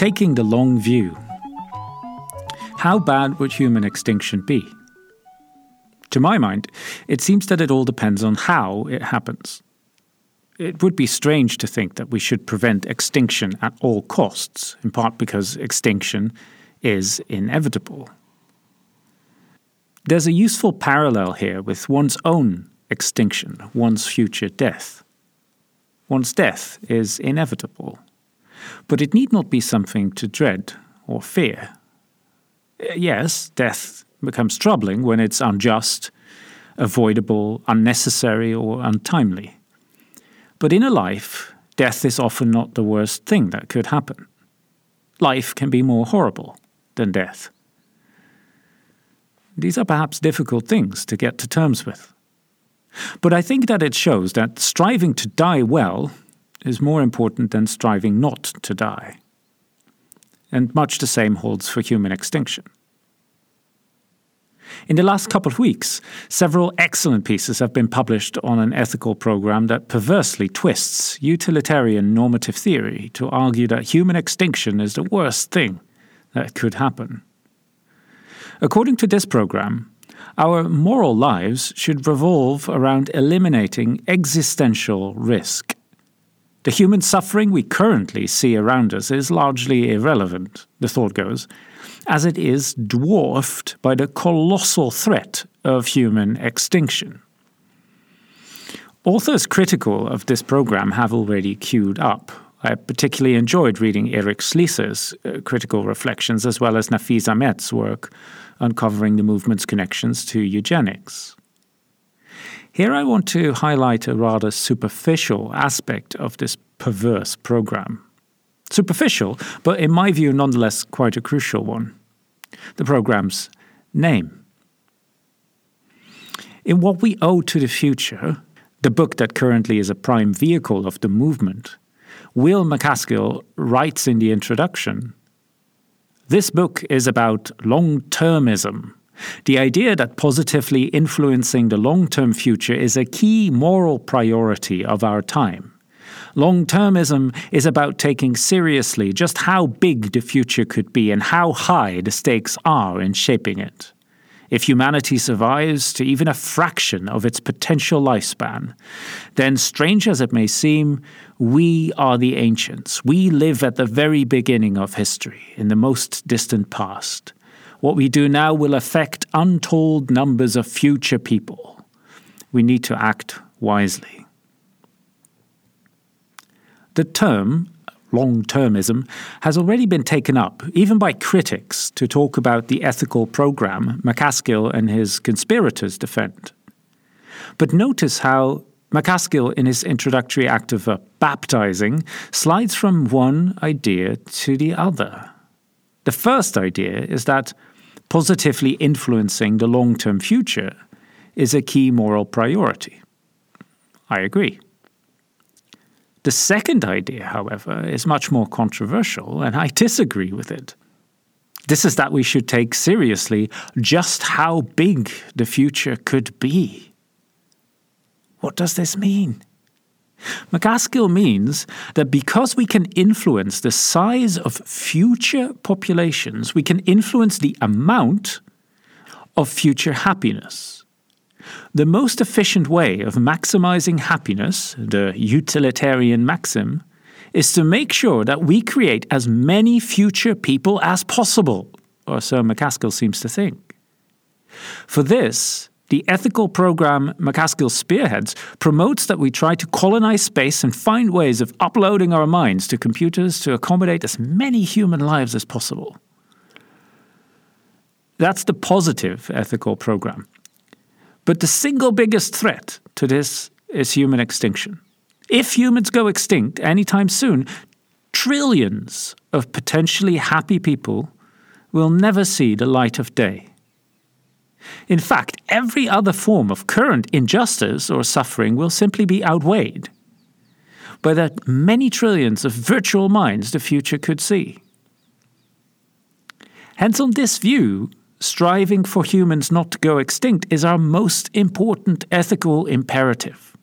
Taking the long view. How bad would human extinction be? To my mind, it seems that it all depends on how it happens. It would be strange to think that we should prevent extinction at all costs, in part because extinction is inevitable. There's a useful parallel here with one's own extinction, one's future death. One's death is inevitable, but it need not be something to dread or fear. Uh, yes, death becomes troubling when it's unjust, avoidable, unnecessary, or untimely. But in a life, death is often not the worst thing that could happen. Life can be more horrible than death. These are perhaps difficult things to get to terms with. But I think that it shows that striving to die well is more important than striving not to die. And much the same holds for human extinction. In the last couple of weeks, several excellent pieces have been published on an ethical program that perversely twists utilitarian normative theory to argue that human extinction is the worst thing that could happen. According to this program, our moral lives should revolve around eliminating existential risk. The human suffering we currently see around us is largely irrelevant, the thought goes, as it is dwarfed by the colossal threat of human extinction. Authors critical of this program have already queued up. I particularly enjoyed reading Eric Schliesser's uh, critical reflections as well as Nafeez Ahmed's work uncovering the movement's connections to eugenics. Here I want to highlight a rather superficial aspect of this perverse program. Superficial, but in my view, nonetheless quite a crucial one. The program's name. In What We Owe to the Future, the book that currently is a prime vehicle of the movement, Will MacAskill writes in the introduction This book is about long termism, the idea that positively influencing the long term future is a key moral priority of our time. Long termism is about taking seriously just how big the future could be and how high the stakes are in shaping it. If humanity survives to even a fraction of its potential lifespan, then, strange as it may seem, we are the ancients. We live at the very beginning of history, in the most distant past. What we do now will affect untold numbers of future people. We need to act wisely. The term long termism has already been taken up, even by critics, to talk about the ethical program MacAskill and his conspirators defend. But notice how MacAskill, in his introductory act of uh, baptizing, slides from one idea to the other. The first idea is that positively influencing the long term future is a key moral priority. I agree. The second idea, however, is much more controversial, and I disagree with it. This is that we should take seriously just how big the future could be. What does this mean? MacAskill means that because we can influence the size of future populations, we can influence the amount of future happiness. The most efficient way of maximizing happiness, the utilitarian maxim, is to make sure that we create as many future people as possible, or so MacAskill seems to think. For this, the ethical program MacAskill spearheads promotes that we try to colonize space and find ways of uploading our minds to computers to accommodate as many human lives as possible. That's the positive ethical program. But the single biggest threat to this is human extinction. If humans go extinct anytime soon, trillions of potentially happy people will never see the light of day. In fact, every other form of current injustice or suffering will simply be outweighed by the many trillions of virtual minds the future could see. Hence, on this view, striving for humans not to go extinct is our most important ethical imperative.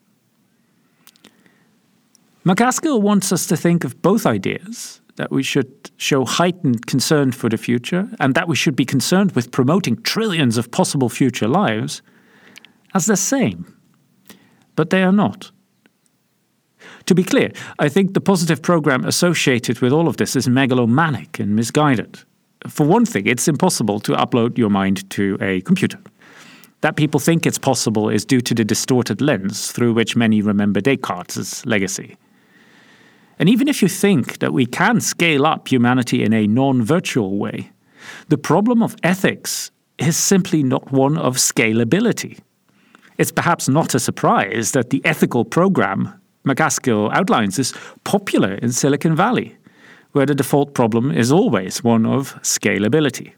MacAskill wants us to think of both ideas that we should show heightened concern for the future and that we should be concerned with promoting trillions of possible future lives as the same. But they are not. To be clear, I think the positive program associated with all of this is megalomaniac and misguided. For one thing, it's impossible to upload your mind to a computer. That people think it's possible is due to the distorted lens through which many remember Descartes' legacy. And even if you think that we can scale up humanity in a non virtual way, the problem of ethics is simply not one of scalability. It's perhaps not a surprise that the ethical program MacAskill outlines is popular in Silicon Valley, where the default problem is always one of scalability.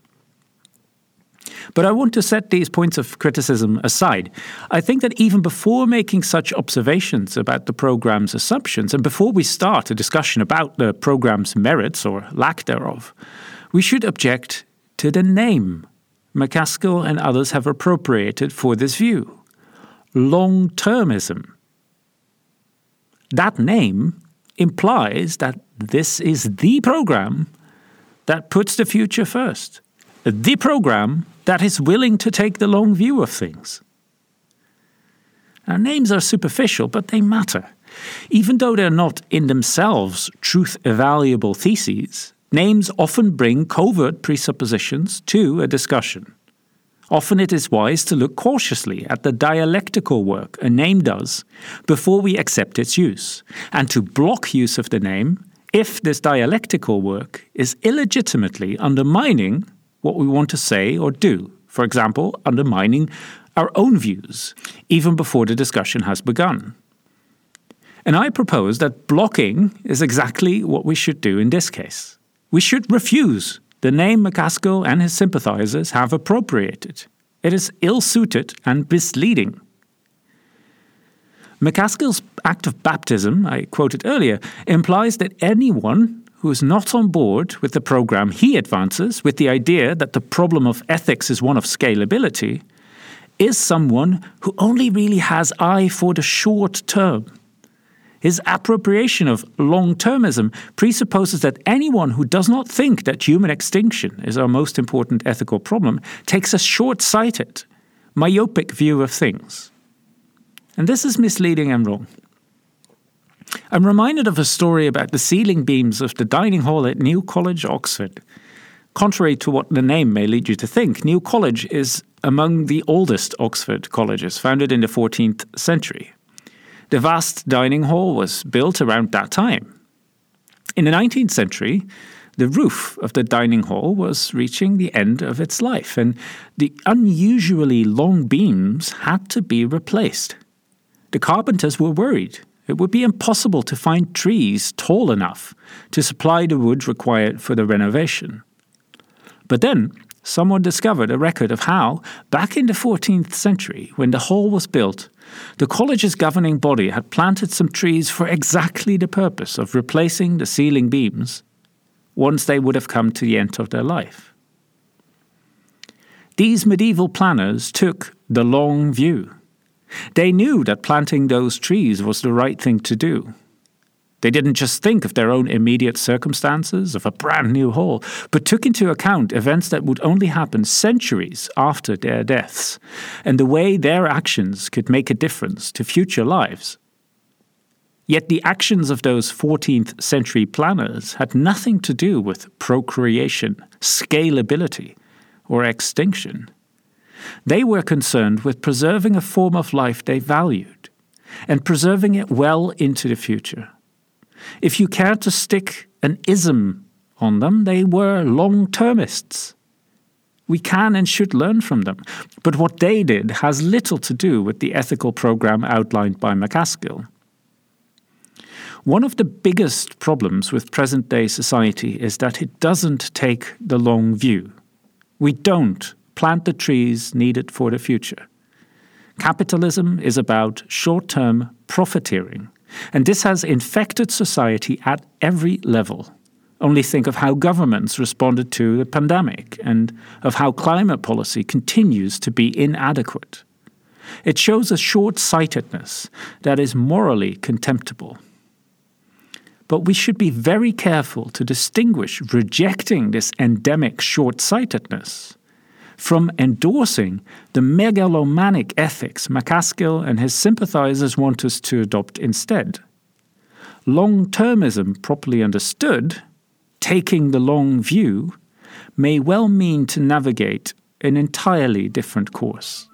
But I want to set these points of criticism aside. I think that even before making such observations about the program's assumptions, and before we start a discussion about the program's merits or lack thereof, we should object to the name MacAskill and others have appropriated for this view long termism. That name implies that this is the program that puts the future first, the program that is willing to take the long view of things. Our names are superficial, but they matter. Even though they're not in themselves truth evaluable theses, names often bring covert presuppositions to a discussion. Often it is wise to look cautiously at the dialectical work a name does before we accept its use, and to block use of the name if this dialectical work is illegitimately undermining what we want to say or do, for example, undermining our own views, even before the discussion has begun. And I propose that blocking is exactly what we should do in this case. We should refuse the name MacAskill and his sympathizers have appropriated. It is ill suited and misleading. MacAskill's act of baptism, I quoted earlier, implies that anyone who is not on board with the program he advances, with the idea that the problem of ethics is one of scalability, is someone who only really has eye for the short term. His appropriation of long termism presupposes that anyone who does not think that human extinction is our most important ethical problem takes a short sighted, myopic view of things. And this is misleading and wrong. I'm reminded of a story about the ceiling beams of the dining hall at New College, Oxford. Contrary to what the name may lead you to think, New College is among the oldest Oxford colleges, founded in the 14th century. The vast dining hall was built around that time. In the 19th century, the roof of the dining hall was reaching the end of its life, and the unusually long beams had to be replaced. The carpenters were worried it would be impossible to find trees tall enough to supply the wood required for the renovation. But then, someone discovered a record of how, back in the 14th century, when the hall was built, the college's governing body had planted some trees for exactly the purpose of replacing the ceiling beams once they would have come to the end of their life. These medieval planners took the long view. They knew that planting those trees was the right thing to do. They didn't just think of their own immediate circumstances, of a brand new hall, but took into account events that would only happen centuries after their deaths, and the way their actions could make a difference to future lives. Yet the actions of those 14th century planners had nothing to do with procreation, scalability, or extinction. They were concerned with preserving a form of life they valued and preserving it well into the future. If you care to stick an ism on them, they were long termists. We can and should learn from them, but what they did has little to do with the ethical program outlined by MacAskill. One of the biggest problems with present day society is that it doesn't take the long view. We don't plant the trees needed for the future. Capitalism is about short term profiteering, and this has infected society at every level. Only think of how governments responded to the pandemic and of how climate policy continues to be inadequate. It shows a short sightedness that is morally contemptible. but we should be very careful to distinguish rejecting this endemic short sightedness from endorsing the megalomaniac ethics MacAskill and his sympathizers want us to adopt instead. Long termism, properly understood, taking the long view, may well mean to navigate an entirely different course.